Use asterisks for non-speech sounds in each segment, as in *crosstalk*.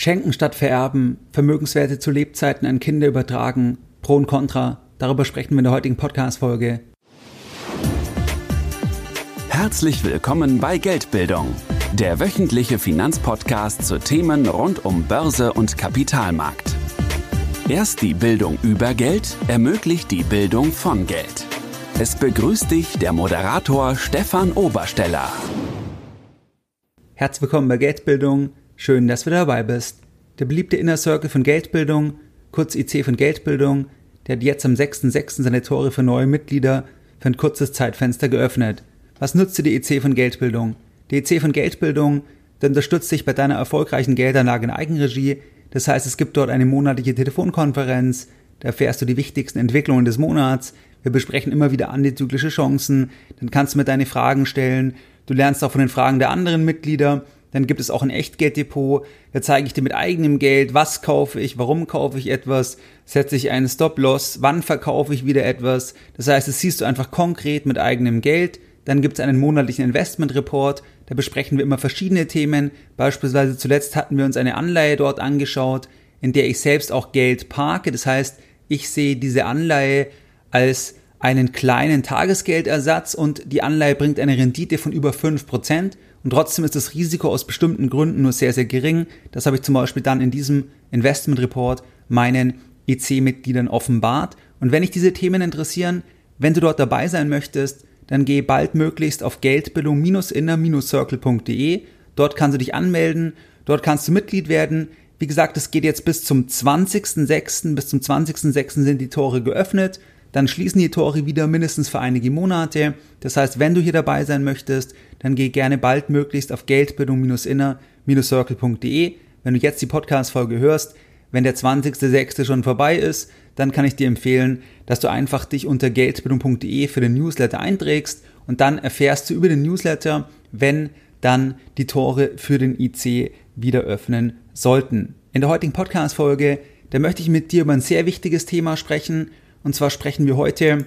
Schenken statt Vererben, Vermögenswerte zu Lebzeiten an Kinder übertragen, Pro und Contra, darüber sprechen wir in der heutigen Podcast-Folge. Herzlich willkommen bei Geldbildung, der wöchentliche Finanzpodcast zu Themen rund um Börse und Kapitalmarkt. Erst die Bildung über Geld ermöglicht die Bildung von Geld. Es begrüßt dich der Moderator Stefan Obersteller. Herzlich willkommen bei Geldbildung. Schön, dass du dabei bist. Der beliebte Inner Circle von Geldbildung, kurz IC von Geldbildung, der hat jetzt am 6.6. seine Tore für neue Mitglieder für ein kurzes Zeitfenster geöffnet. Was nutzt dir die IC von Geldbildung? Die IC von Geldbildung, der unterstützt dich bei deiner erfolgreichen Geldanlage in Eigenregie. Das heißt, es gibt dort eine monatliche Telefonkonferenz, da erfährst du die wichtigsten Entwicklungen des Monats. Wir besprechen immer wieder antizyklische Chancen. Dann kannst du mir deine Fragen stellen. Du lernst auch von den Fragen der anderen Mitglieder dann gibt es auch ein Echtgelddepot. Da zeige ich dir mit eigenem Geld, was kaufe ich, warum kaufe ich etwas, setze ich einen Stop-Loss, wann verkaufe ich wieder etwas. Das heißt, das siehst du einfach konkret mit eigenem Geld. Dann gibt es einen monatlichen Investment-Report. Da besprechen wir immer verschiedene Themen. Beispielsweise zuletzt hatten wir uns eine Anleihe dort angeschaut, in der ich selbst auch Geld parke. Das heißt, ich sehe diese Anleihe als einen kleinen Tagesgeldersatz und die Anleihe bringt eine Rendite von über 5% und trotzdem ist das Risiko aus bestimmten Gründen nur sehr, sehr gering. Das habe ich zum Beispiel dann in diesem Investment Report meinen EC-Mitgliedern offenbart. Und wenn dich diese Themen interessieren, wenn du dort dabei sein möchtest, dann geh baldmöglichst auf geldbildung-inner-circle.de. Dort kannst du dich anmelden, dort kannst du Mitglied werden. Wie gesagt, es geht jetzt bis zum 20.06. Bis zum 20.06. sind die Tore geöffnet dann schließen die Tore wieder mindestens für einige Monate. Das heißt, wenn du hier dabei sein möchtest, dann geh gerne baldmöglichst auf geldbildung-inner-circle.de. Wenn du jetzt die Podcast-Folge hörst, wenn der 20.06. schon vorbei ist, dann kann ich dir empfehlen, dass du einfach dich unter geldbildung.de für den Newsletter einträgst und dann erfährst du über den Newsletter, wenn dann die Tore für den IC wieder öffnen sollten. In der heutigen Podcast-Folge, da möchte ich mit dir über ein sehr wichtiges Thema sprechen und zwar sprechen wir heute,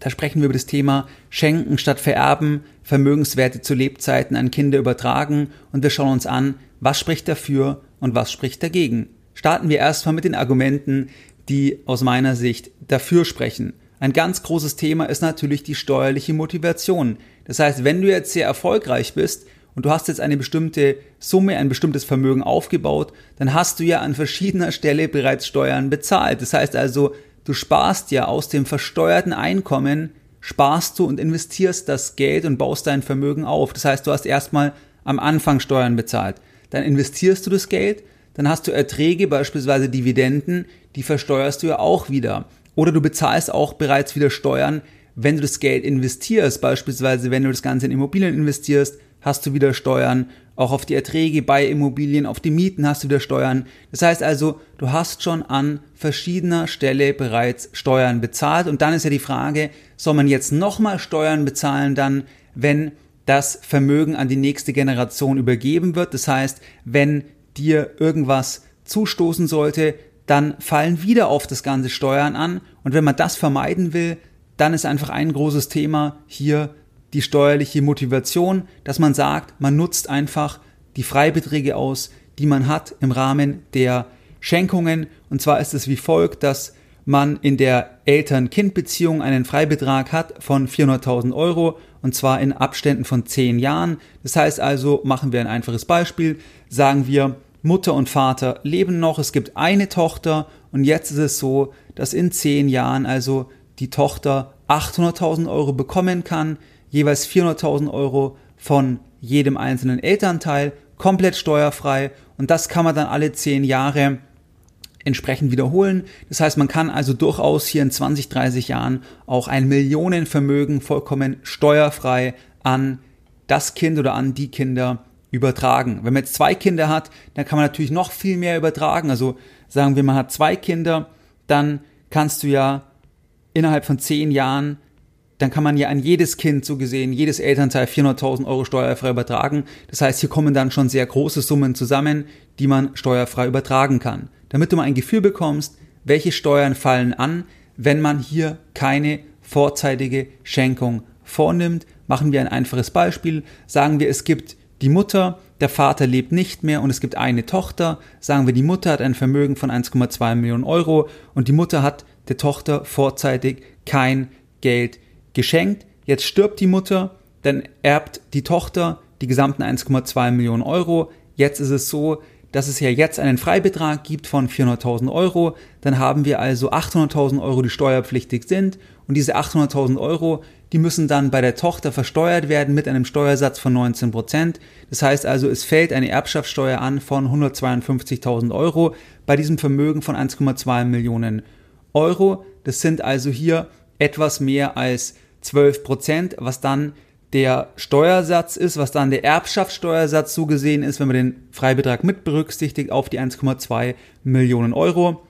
da sprechen wir über das Thema Schenken statt Vererben, Vermögenswerte zu Lebzeiten an Kinder übertragen und wir schauen uns an, was spricht dafür und was spricht dagegen. Starten wir erstmal mit den Argumenten, die aus meiner Sicht dafür sprechen. Ein ganz großes Thema ist natürlich die steuerliche Motivation. Das heißt, wenn du jetzt sehr erfolgreich bist und du hast jetzt eine bestimmte Summe, ein bestimmtes Vermögen aufgebaut, dann hast du ja an verschiedener Stelle bereits Steuern bezahlt. Das heißt also, Du sparst ja aus dem versteuerten Einkommen, sparst du und investierst das Geld und baust dein Vermögen auf. Das heißt, du hast erstmal am Anfang Steuern bezahlt. Dann investierst du das Geld, dann hast du Erträge, beispielsweise Dividenden, die versteuerst du ja auch wieder. Oder du bezahlst auch bereits wieder Steuern, wenn du das Geld investierst. Beispielsweise, wenn du das Ganze in Immobilien investierst, hast du wieder Steuern auch auf die Erträge bei Immobilien, auf die Mieten hast du wieder Steuern. Das heißt also, du hast schon an verschiedener Stelle bereits Steuern bezahlt. Und dann ist ja die Frage, soll man jetzt nochmal Steuern bezahlen dann, wenn das Vermögen an die nächste Generation übergeben wird? Das heißt, wenn dir irgendwas zustoßen sollte, dann fallen wieder auf das ganze Steuern an. Und wenn man das vermeiden will, dann ist einfach ein großes Thema hier die steuerliche Motivation, dass man sagt, man nutzt einfach die Freibeträge aus, die man hat im Rahmen der Schenkungen. Und zwar ist es wie folgt, dass man in der Eltern-Kind-Beziehung einen Freibetrag hat von 400.000 Euro und zwar in Abständen von 10 Jahren. Das heißt also, machen wir ein einfaches Beispiel, sagen wir, Mutter und Vater leben noch, es gibt eine Tochter und jetzt ist es so, dass in 10 Jahren also die Tochter 800.000 Euro bekommen kann, jeweils 400.000 Euro von jedem einzelnen Elternteil, komplett steuerfrei und das kann man dann alle zehn Jahre entsprechend wiederholen. Das heißt, man kann also durchaus hier in 20, 30 Jahren auch ein Millionenvermögen vollkommen steuerfrei an das Kind oder an die Kinder übertragen. Wenn man jetzt zwei Kinder hat, dann kann man natürlich noch viel mehr übertragen. Also sagen wir, man hat zwei Kinder, dann kannst du ja innerhalb von zehn Jahren dann kann man ja an jedes Kind so gesehen, jedes Elternteil 400.000 Euro steuerfrei übertragen. Das heißt, hier kommen dann schon sehr große Summen zusammen, die man steuerfrei übertragen kann. Damit du mal ein Gefühl bekommst, welche Steuern fallen an, wenn man hier keine vorzeitige Schenkung vornimmt, machen wir ein einfaches Beispiel. Sagen wir, es gibt die Mutter, der Vater lebt nicht mehr und es gibt eine Tochter. Sagen wir, die Mutter hat ein Vermögen von 1,2 Millionen Euro und die Mutter hat der Tochter vorzeitig kein Geld geschenkt. Jetzt stirbt die Mutter, dann erbt die Tochter die gesamten 1,2 Millionen Euro. Jetzt ist es so, dass es ja jetzt einen Freibetrag gibt von 400.000 Euro. Dann haben wir also 800.000 Euro, die steuerpflichtig sind. Und diese 800.000 Euro, die müssen dann bei der Tochter versteuert werden mit einem Steuersatz von 19 Prozent. Das heißt also, es fällt eine Erbschaftssteuer an von 152.000 Euro bei diesem Vermögen von 1,2 Millionen Euro. Das sind also hier etwas mehr als 12 Prozent, was dann der Steuersatz ist, was dann der Erbschaftssteuersatz so gesehen ist, wenn man den Freibetrag mit berücksichtigt auf die 1,2 Millionen Euro,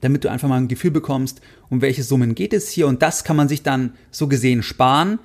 damit du einfach mal ein Gefühl bekommst, um welche Summen geht es hier. Und das kann man sich dann so gesehen sparen,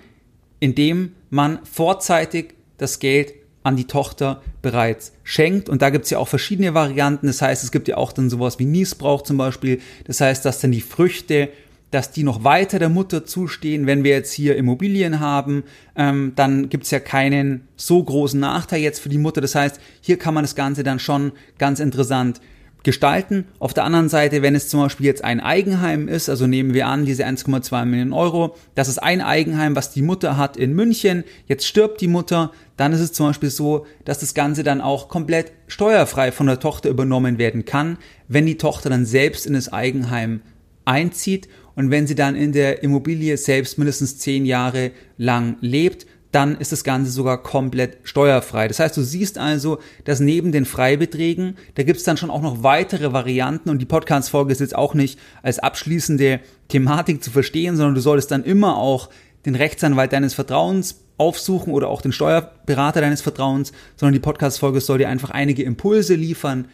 indem man vorzeitig das Geld an die Tochter bereits schenkt. Und da gibt es ja auch verschiedene Varianten. Das heißt, es gibt ja auch dann sowas wie Niesbrauch zum Beispiel. Das heißt, dass dann die Früchte dass die noch weiter der Mutter zustehen. Wenn wir jetzt hier Immobilien haben, ähm, dann gibt es ja keinen so großen Nachteil jetzt für die Mutter. Das heißt, hier kann man das Ganze dann schon ganz interessant gestalten. Auf der anderen Seite, wenn es zum Beispiel jetzt ein Eigenheim ist, also nehmen wir an, diese 1,2 Millionen Euro, das ist ein Eigenheim, was die Mutter hat in München, jetzt stirbt die Mutter, dann ist es zum Beispiel so, dass das Ganze dann auch komplett steuerfrei von der Tochter übernommen werden kann, wenn die Tochter dann selbst in das Eigenheim einzieht und wenn sie dann in der Immobilie selbst mindestens zehn Jahre lang lebt, dann ist das Ganze sogar komplett steuerfrei. Das heißt, du siehst also, dass neben den Freibeträgen, da gibt es dann schon auch noch weitere Varianten und die Podcast-Folge ist jetzt auch nicht als abschließende Thematik zu verstehen, sondern du solltest dann immer auch den Rechtsanwalt deines Vertrauens aufsuchen oder auch den Steuerberater deines Vertrauens, sondern die Podcast-Folge soll dir einfach einige Impulse liefern,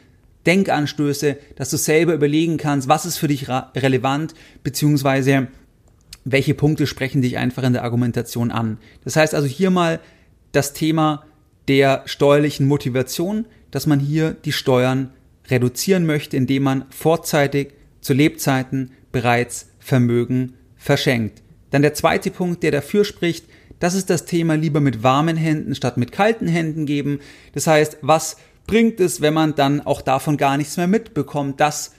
Denkanstöße, dass du selber überlegen kannst, was ist für dich relevant, beziehungsweise welche Punkte sprechen dich einfach in der Argumentation an. Das heißt also hier mal das Thema der steuerlichen Motivation, dass man hier die Steuern reduzieren möchte, indem man vorzeitig zu Lebzeiten bereits Vermögen verschenkt. Dann der zweite Punkt, der dafür spricht, das ist das Thema lieber mit warmen Händen statt mit kalten Händen geben. Das heißt, was bringt es, wenn man dann auch davon gar nichts mehr mitbekommt, dass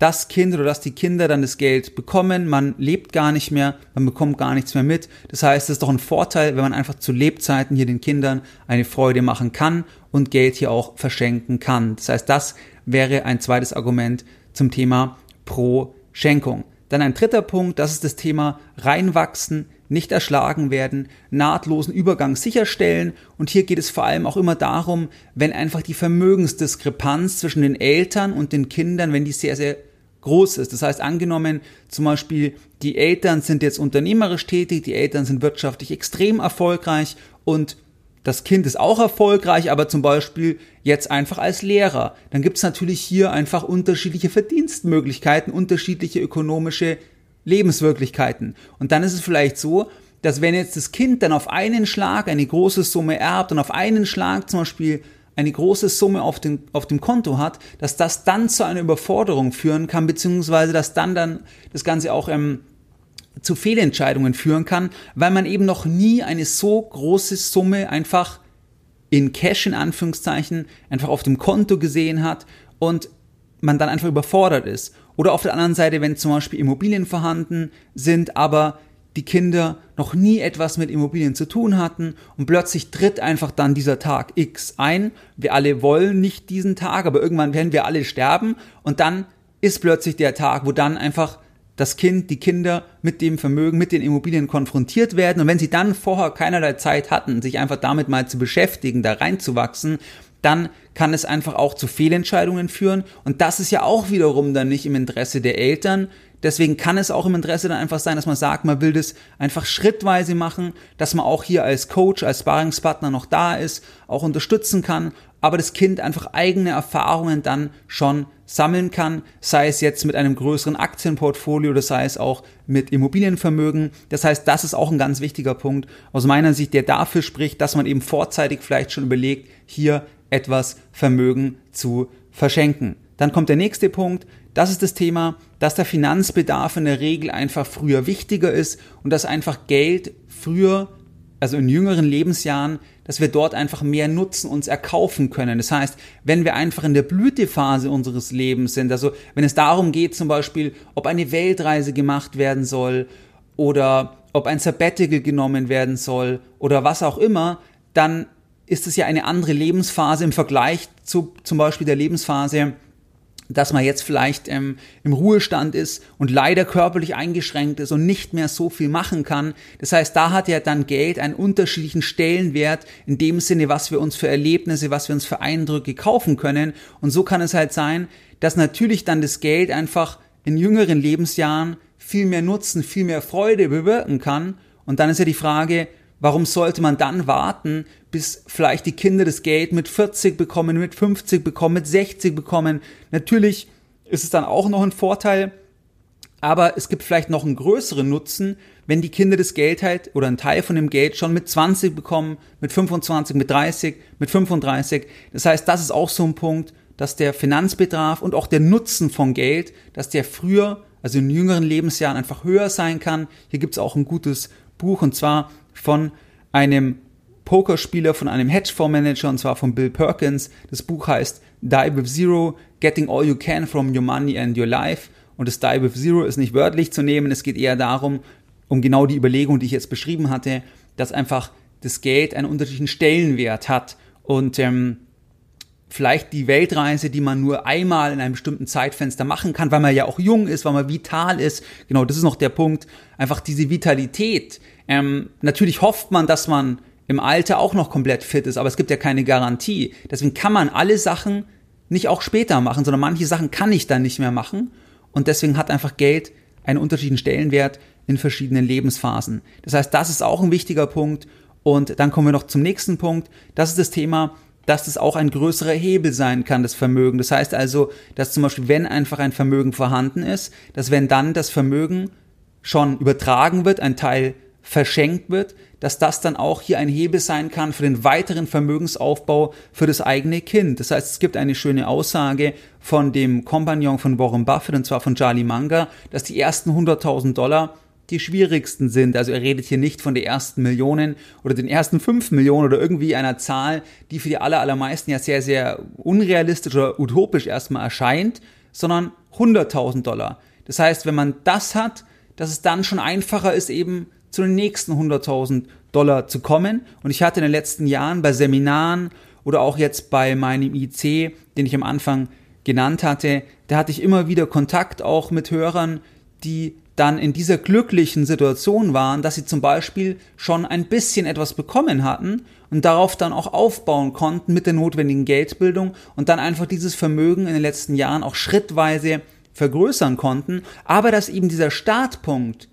das Kind oder dass die Kinder dann das Geld bekommen, man lebt gar nicht mehr, man bekommt gar nichts mehr mit. Das heißt, es ist doch ein Vorteil, wenn man einfach zu Lebzeiten hier den Kindern eine Freude machen kann und Geld hier auch verschenken kann. Das heißt, das wäre ein zweites Argument zum Thema pro Schenkung. Dann ein dritter Punkt, das ist das Thema reinwachsen nicht erschlagen werden, nahtlosen Übergang sicherstellen. Und hier geht es vor allem auch immer darum, wenn einfach die Vermögensdiskrepanz zwischen den Eltern und den Kindern, wenn die sehr, sehr groß ist. Das heißt, angenommen zum Beispiel, die Eltern sind jetzt unternehmerisch tätig, die Eltern sind wirtschaftlich extrem erfolgreich und das Kind ist auch erfolgreich, aber zum Beispiel jetzt einfach als Lehrer. Dann gibt es natürlich hier einfach unterschiedliche Verdienstmöglichkeiten, unterschiedliche ökonomische Lebenswirklichkeiten. Und dann ist es vielleicht so, dass wenn jetzt das Kind dann auf einen Schlag eine große Summe erbt und auf einen Schlag zum Beispiel eine große Summe auf, den, auf dem Konto hat, dass das dann zu einer Überforderung führen kann, beziehungsweise dass dann dann das Ganze auch ähm, zu Fehlentscheidungen führen kann, weil man eben noch nie eine so große Summe einfach in Cash in Anführungszeichen einfach auf dem Konto gesehen hat und man dann einfach überfordert ist. Oder auf der anderen Seite, wenn zum Beispiel Immobilien vorhanden sind, aber die Kinder noch nie etwas mit Immobilien zu tun hatten und plötzlich tritt einfach dann dieser Tag X ein. Wir alle wollen nicht diesen Tag, aber irgendwann werden wir alle sterben und dann ist plötzlich der Tag, wo dann einfach das Kind, die Kinder mit dem Vermögen, mit den Immobilien konfrontiert werden und wenn sie dann vorher keinerlei Zeit hatten, sich einfach damit mal zu beschäftigen, da reinzuwachsen, dann kann es einfach auch zu Fehlentscheidungen führen. Und das ist ja auch wiederum dann nicht im Interesse der Eltern. Deswegen kann es auch im Interesse dann einfach sein, dass man sagt, man will das einfach schrittweise machen, dass man auch hier als Coach, als Sparringspartner noch da ist, auch unterstützen kann, aber das Kind einfach eigene Erfahrungen dann schon sammeln kann, sei es jetzt mit einem größeren Aktienportfolio oder sei es auch mit Immobilienvermögen. Das heißt, das ist auch ein ganz wichtiger Punkt aus meiner Sicht, der dafür spricht, dass man eben vorzeitig vielleicht schon überlegt, hier etwas Vermögen zu verschenken. Dann kommt der nächste Punkt. Das ist das Thema, dass der Finanzbedarf in der Regel einfach früher wichtiger ist und dass einfach Geld früher, also in jüngeren Lebensjahren, dass wir dort einfach mehr Nutzen uns erkaufen können. Das heißt, wenn wir einfach in der Blütephase unseres Lebens sind, also wenn es darum geht zum Beispiel, ob eine Weltreise gemacht werden soll oder ob ein Sabbatical genommen werden soll oder was auch immer, dann ist es ja eine andere Lebensphase im Vergleich zu zum Beispiel der Lebensphase, dass man jetzt vielleicht ähm, im Ruhestand ist und leider körperlich eingeschränkt ist und nicht mehr so viel machen kann. Das heißt, da hat ja dann Geld einen unterschiedlichen Stellenwert in dem Sinne, was wir uns für Erlebnisse, was wir uns für Eindrücke kaufen können. Und so kann es halt sein, dass natürlich dann das Geld einfach in jüngeren Lebensjahren viel mehr Nutzen, viel mehr Freude bewirken kann. Und dann ist ja die Frage, Warum sollte man dann warten, bis vielleicht die Kinder das Geld mit 40 bekommen, mit 50 bekommen, mit 60 bekommen? Natürlich ist es dann auch noch ein Vorteil, aber es gibt vielleicht noch einen größeren Nutzen, wenn die Kinder das Geld halt oder einen Teil von dem Geld schon mit 20 bekommen, mit 25, mit 30, mit 35. Das heißt, das ist auch so ein Punkt, dass der Finanzbedarf und auch der Nutzen von Geld, dass der früher, also in jüngeren Lebensjahren einfach höher sein kann. Hier gibt es auch ein gutes Buch und zwar von einem Pokerspieler, von einem Hedgefondsmanager und zwar von Bill Perkins. Das Buch heißt Die with Zero, Getting All You Can from Your Money and Your Life. Und das Die with Zero ist nicht wörtlich zu nehmen, es geht eher darum, um genau die Überlegung, die ich jetzt beschrieben hatte, dass einfach das Geld einen unterschiedlichen Stellenwert hat und ähm, vielleicht die Weltreise, die man nur einmal in einem bestimmten Zeitfenster machen kann, weil man ja auch jung ist, weil man vital ist. Genau, das ist noch der Punkt. Einfach diese Vitalität, ähm, natürlich hofft man, dass man im Alter auch noch komplett fit ist, aber es gibt ja keine Garantie. Deswegen kann man alle Sachen nicht auch später machen, sondern manche Sachen kann ich dann nicht mehr machen. Und deswegen hat einfach Geld einen unterschiedlichen Stellenwert in verschiedenen Lebensphasen. Das heißt, das ist auch ein wichtiger Punkt. Und dann kommen wir noch zum nächsten Punkt. Das ist das Thema, dass das auch ein größerer Hebel sein kann, das Vermögen. Das heißt also, dass zum Beispiel, wenn einfach ein Vermögen vorhanden ist, dass wenn dann das Vermögen schon übertragen wird, ein Teil verschenkt wird, dass das dann auch hier ein Hebel sein kann für den weiteren Vermögensaufbau für das eigene Kind. Das heißt, es gibt eine schöne Aussage von dem Kompagnon von Warren Buffett, und zwar von Charlie Munger, dass die ersten 100.000 Dollar die schwierigsten sind. Also er redet hier nicht von den ersten Millionen oder den ersten fünf Millionen oder irgendwie einer Zahl, die für die aller, allermeisten ja sehr, sehr unrealistisch oder utopisch erstmal erscheint, sondern 100.000 Dollar. Das heißt, wenn man das hat, dass es dann schon einfacher ist, eben zu den nächsten 100.000 Dollar zu kommen. Und ich hatte in den letzten Jahren bei Seminaren oder auch jetzt bei meinem IC, den ich am Anfang genannt hatte, da hatte ich immer wieder Kontakt auch mit Hörern, die dann in dieser glücklichen Situation waren, dass sie zum Beispiel schon ein bisschen etwas bekommen hatten und darauf dann auch aufbauen konnten mit der notwendigen Geldbildung und dann einfach dieses Vermögen in den letzten Jahren auch schrittweise vergrößern konnten, aber dass eben dieser Startpunkt,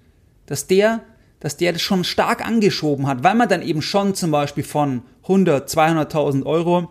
dass der dass der das schon stark angeschoben hat, weil man dann eben schon zum Beispiel von 100, 200.000 Euro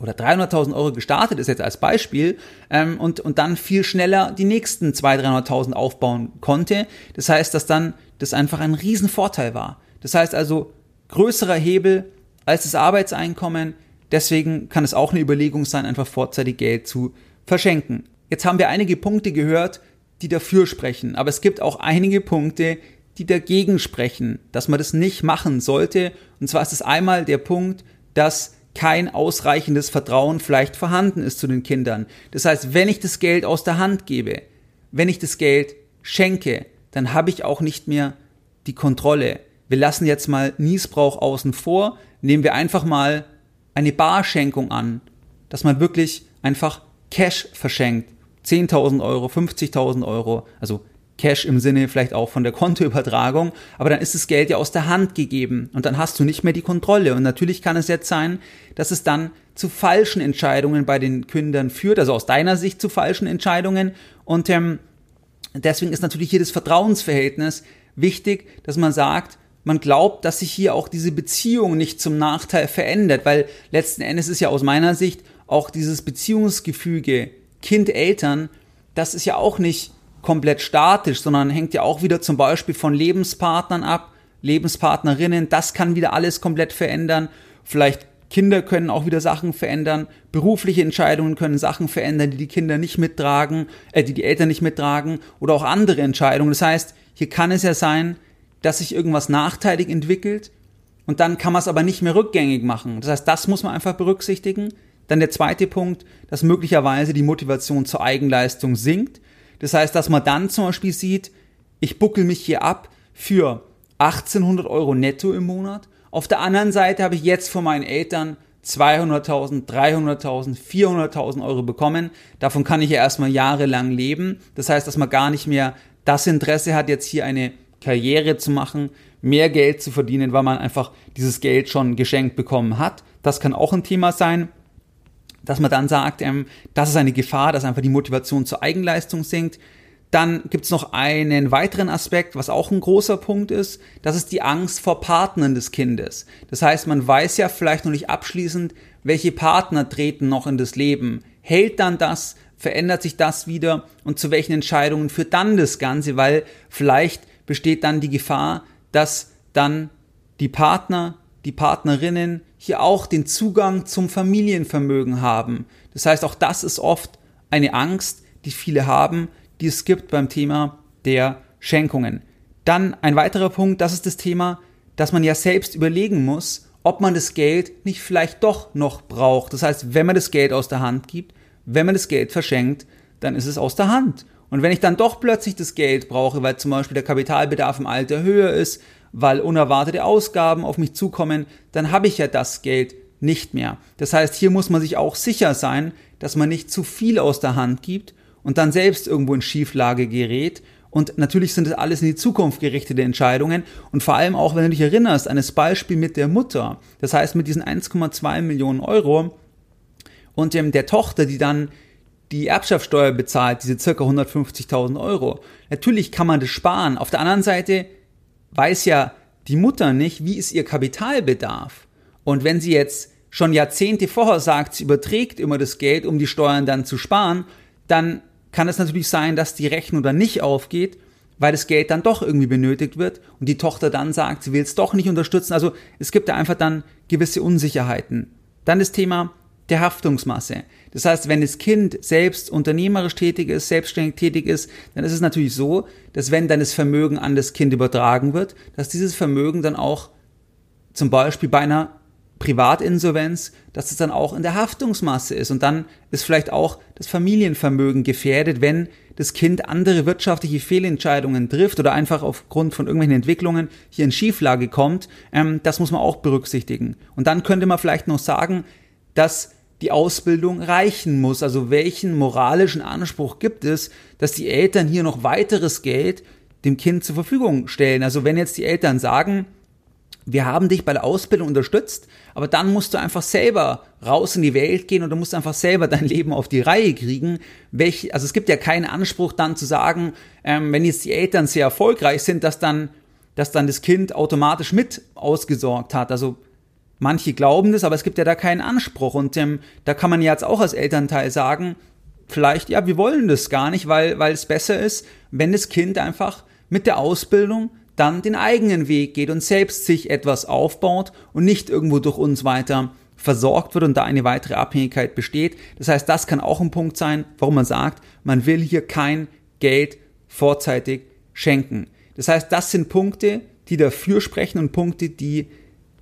oder 300.000 Euro gestartet ist jetzt als Beispiel ähm, und, und dann viel schneller die nächsten 200.000, 300.000 aufbauen konnte. Das heißt, dass dann das einfach ein Riesenvorteil war. Das heißt also größerer Hebel als das Arbeitseinkommen. Deswegen kann es auch eine Überlegung sein, einfach vorzeitig Geld zu verschenken. Jetzt haben wir einige Punkte gehört, die dafür sprechen, aber es gibt auch einige Punkte, die dagegen sprechen, dass man das nicht machen sollte. Und zwar ist es einmal der Punkt, dass kein ausreichendes Vertrauen vielleicht vorhanden ist zu den Kindern. Das heißt, wenn ich das Geld aus der Hand gebe, wenn ich das Geld schenke, dann habe ich auch nicht mehr die Kontrolle. Wir lassen jetzt mal Niesbrauch außen vor, nehmen wir einfach mal eine Barschenkung an, dass man wirklich einfach Cash verschenkt. 10.000 Euro, 50.000 Euro, also Cash im Sinne vielleicht auch von der Kontoübertragung, aber dann ist das Geld ja aus der Hand gegeben und dann hast du nicht mehr die Kontrolle. Und natürlich kann es jetzt sein, dass es dann zu falschen Entscheidungen bei den Kündern führt, also aus deiner Sicht zu falschen Entscheidungen. Und ähm, deswegen ist natürlich das Vertrauensverhältnis wichtig, dass man sagt, man glaubt, dass sich hier auch diese Beziehung nicht zum Nachteil verändert, weil letzten Endes ist ja aus meiner Sicht auch dieses Beziehungsgefüge Kind-Eltern, das ist ja auch nicht komplett statisch, sondern hängt ja auch wieder zum Beispiel von Lebenspartnern ab, Lebenspartnerinnen. Das kann wieder alles komplett verändern. Vielleicht Kinder können auch wieder Sachen verändern. Berufliche Entscheidungen können Sachen verändern, die die Kinder nicht mittragen, äh, die die Eltern nicht mittragen oder auch andere Entscheidungen. Das heißt, hier kann es ja sein, dass sich irgendwas nachteilig entwickelt und dann kann man es aber nicht mehr rückgängig machen. Das heißt, das muss man einfach berücksichtigen. Dann der zweite Punkt, dass möglicherweise die Motivation zur Eigenleistung sinkt. Das heißt, dass man dann zum Beispiel sieht, ich buckel mich hier ab für 1800 Euro netto im Monat. Auf der anderen Seite habe ich jetzt von meinen Eltern 200.000, 300.000, 400.000 Euro bekommen. Davon kann ich ja erstmal jahrelang leben. Das heißt, dass man gar nicht mehr das Interesse hat, jetzt hier eine Karriere zu machen, mehr Geld zu verdienen, weil man einfach dieses Geld schon geschenkt bekommen hat. Das kann auch ein Thema sein, dass man dann sagt, ähm, das ist eine Gefahr, dass einfach die Motivation zur Eigenleistung sinkt. Dann gibt es noch einen weiteren Aspekt, was auch ein großer Punkt ist, das ist die Angst vor Partnern des Kindes. Das heißt, man weiß ja vielleicht noch nicht abschließend, welche Partner treten noch in das Leben. Hält dann das, verändert sich das wieder und zu welchen Entscheidungen führt dann das Ganze, weil vielleicht besteht dann die Gefahr, dass dann die Partner, die Partnerinnen hier auch den Zugang zum Familienvermögen haben. Das heißt, auch das ist oft eine Angst, die viele haben, die es gibt beim Thema der Schenkungen. Dann ein weiterer Punkt, das ist das Thema, dass man ja selbst überlegen muss, ob man das Geld nicht vielleicht doch noch braucht. Das heißt, wenn man das Geld aus der Hand gibt, wenn man das Geld verschenkt, dann ist es aus der Hand. Und wenn ich dann doch plötzlich das Geld brauche, weil zum Beispiel der Kapitalbedarf im Alter höher ist, weil unerwartete Ausgaben auf mich zukommen, dann habe ich ja das Geld nicht mehr. Das heißt, hier muss man sich auch sicher sein, dass man nicht zu viel aus der Hand gibt und dann selbst irgendwo in Schieflage gerät. Und natürlich sind das alles in die Zukunft gerichtete Entscheidungen. Und vor allem auch, wenn du dich erinnerst, an das Beispiel mit der Mutter. Das heißt, mit diesen 1,2 Millionen Euro und dem, der Tochter, die dann die Erbschaftssteuer bezahlt, diese circa 150.000 Euro. Natürlich kann man das sparen. Auf der anderen Seite weiß ja die Mutter nicht, wie ist ihr Kapitalbedarf. Und wenn sie jetzt schon Jahrzehnte vorher sagt, sie überträgt immer das Geld, um die Steuern dann zu sparen, dann kann es natürlich sein, dass die Rechnung dann nicht aufgeht, weil das Geld dann doch irgendwie benötigt wird und die Tochter dann sagt, sie will es doch nicht unterstützen. Also es gibt da einfach dann gewisse Unsicherheiten. Dann das Thema der Haftungsmasse. Das heißt, wenn das Kind selbst unternehmerisch tätig ist, selbstständig tätig ist, dann ist es natürlich so, dass wenn dann das Vermögen an das Kind übertragen wird, dass dieses Vermögen dann auch zum Beispiel bei einer Privatinsolvenz, dass es dann auch in der Haftungsmasse ist. Und dann ist vielleicht auch das Familienvermögen gefährdet, wenn das Kind andere wirtschaftliche Fehlentscheidungen trifft oder einfach aufgrund von irgendwelchen Entwicklungen hier in Schieflage kommt. Ähm, das muss man auch berücksichtigen. Und dann könnte man vielleicht noch sagen, dass die Ausbildung reichen muss. Also welchen moralischen Anspruch gibt es, dass die Eltern hier noch weiteres Geld dem Kind zur Verfügung stellen? Also wenn jetzt die Eltern sagen, wir haben dich bei der Ausbildung unterstützt, aber dann musst du einfach selber raus in die Welt gehen du musst einfach selber dein Leben auf die Reihe kriegen. Welch, also es gibt ja keinen Anspruch dann zu sagen, ähm, wenn jetzt die Eltern sehr erfolgreich sind, dass dann, dass dann das Kind automatisch mit ausgesorgt hat. Also manche glauben das, aber es gibt ja da keinen Anspruch. Und ähm, da kann man jetzt auch als Elternteil sagen, vielleicht, ja, wir wollen das gar nicht, weil, weil es besser ist, wenn das Kind einfach mit der Ausbildung dann den eigenen Weg geht und selbst sich etwas aufbaut und nicht irgendwo durch uns weiter versorgt wird und da eine weitere Abhängigkeit besteht. Das heißt, das kann auch ein Punkt sein, warum man sagt, man will hier kein Geld vorzeitig schenken. Das heißt, das sind Punkte, die dafür sprechen und Punkte, die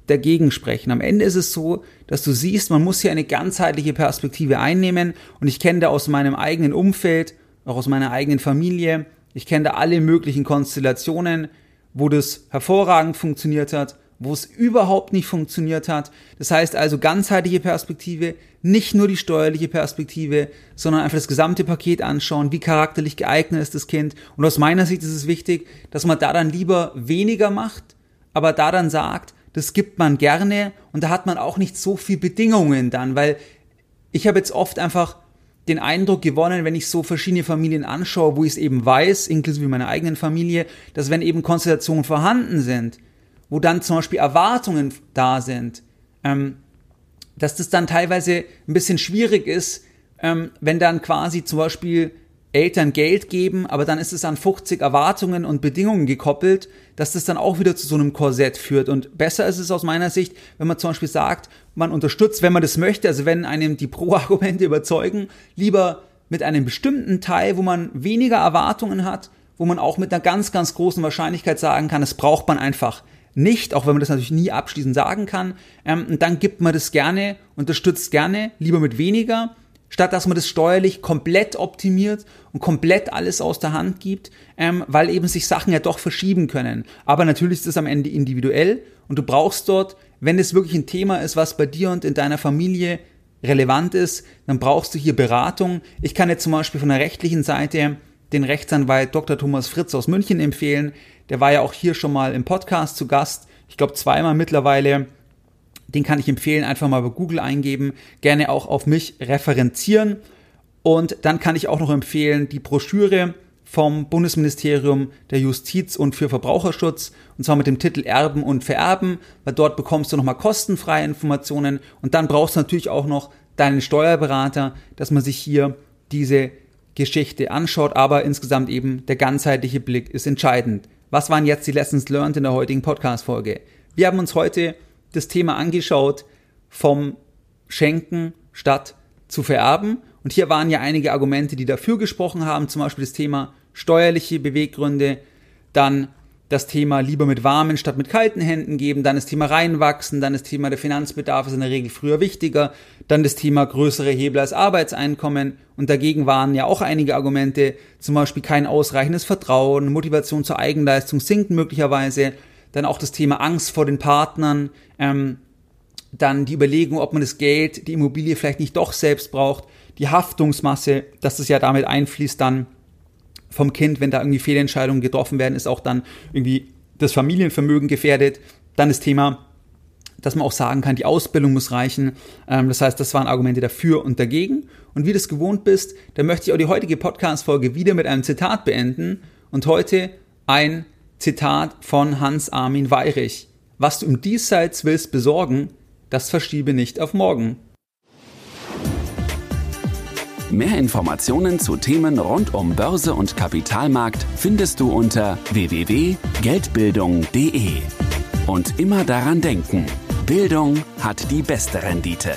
dagegen sprechen. Am Ende ist es so, dass du siehst, man muss hier eine ganzheitliche Perspektive einnehmen und ich kenne da aus meinem eigenen Umfeld, auch aus meiner eigenen Familie, ich kenne da alle möglichen Konstellationen, wo das hervorragend funktioniert hat, wo es überhaupt nicht funktioniert hat. Das heißt also ganzheitliche Perspektive, nicht nur die steuerliche Perspektive, sondern einfach das gesamte Paket anschauen, wie charakterlich geeignet ist das Kind. Und aus meiner Sicht ist es wichtig, dass man da dann lieber weniger macht, aber da dann sagt, das gibt man gerne und da hat man auch nicht so viel Bedingungen dann, weil ich habe jetzt oft einfach den Eindruck gewonnen, wenn ich so verschiedene Familien anschaue, wo ich es eben weiß, inklusive meiner eigenen Familie, dass wenn eben Konstellationen vorhanden sind, wo dann zum Beispiel Erwartungen da sind, ähm, dass das dann teilweise ein bisschen schwierig ist, ähm, wenn dann quasi zum Beispiel Eltern Geld geben, aber dann ist es an 50 Erwartungen und Bedingungen gekoppelt, dass das dann auch wieder zu so einem Korsett führt. Und besser ist es aus meiner Sicht, wenn man zum Beispiel sagt, man unterstützt, wenn man das möchte, also wenn einem die *laughs* Pro-Argumente überzeugen, lieber mit einem bestimmten Teil, wo man weniger Erwartungen hat, wo man auch mit einer ganz, ganz großen Wahrscheinlichkeit sagen kann, es braucht man einfach nicht, auch wenn man das natürlich nie abschließend sagen kann. Ähm, und dann gibt man das gerne, unterstützt gerne, lieber mit weniger, statt dass man das steuerlich komplett optimiert und komplett alles aus der Hand gibt, ähm, weil eben sich Sachen ja doch verschieben können. Aber natürlich ist es am Ende individuell und du brauchst dort, wenn es wirklich ein Thema ist, was bei dir und in deiner Familie relevant ist, dann brauchst du hier Beratung. Ich kann jetzt zum Beispiel von der rechtlichen Seite den Rechtsanwalt Dr. Thomas Fritz aus München empfehlen. Der war ja auch hier schon mal im Podcast zu Gast. Ich glaube zweimal mittlerweile. Den kann ich empfehlen, einfach mal bei Google eingeben, gerne auch auf mich referenzieren. Und dann kann ich auch noch empfehlen, die Broschüre vom Bundesministerium der Justiz und für Verbraucherschutz, und zwar mit dem Titel Erben und Vererben, weil dort bekommst du nochmal kostenfreie Informationen und dann brauchst du natürlich auch noch deinen Steuerberater, dass man sich hier diese Geschichte anschaut, aber insgesamt eben der ganzheitliche Blick ist entscheidend. Was waren jetzt die Lessons learned in der heutigen Podcast-Folge? Wir haben uns heute das Thema angeschaut vom Schenken statt zu vererben. Und hier waren ja einige Argumente, die dafür gesprochen haben, zum Beispiel das Thema steuerliche Beweggründe, dann das Thema lieber mit warmen statt mit kalten Händen geben, dann das Thema reinwachsen, dann das Thema der Finanzbedarf ist in der Regel früher wichtiger, dann das Thema größere Hebel als Arbeitseinkommen und dagegen waren ja auch einige Argumente, zum Beispiel kein ausreichendes Vertrauen, Motivation zur Eigenleistung sinkt möglicherweise, dann auch das Thema Angst vor den Partnern, ähm, dann die Überlegung, ob man das Geld, die Immobilie vielleicht nicht doch selbst braucht, die Haftungsmasse, dass das ja damit einfließt dann vom Kind, wenn da irgendwie Fehlentscheidungen getroffen werden, ist auch dann irgendwie das Familienvermögen gefährdet. Dann das Thema, dass man auch sagen kann, die Ausbildung muss reichen. Ähm, das heißt, das waren Argumente dafür und dagegen. Und wie du es gewohnt bist, dann möchte ich auch die heutige Podcast-Folge wieder mit einem Zitat beenden. Und heute ein Zitat von Hans-Armin Weirich. Was du im Diesseits willst besorgen, das verschiebe nicht auf morgen. Mehr Informationen zu Themen rund um Börse und Kapitalmarkt findest du unter www.geldbildung.de. Und immer daran denken, Bildung hat die beste Rendite.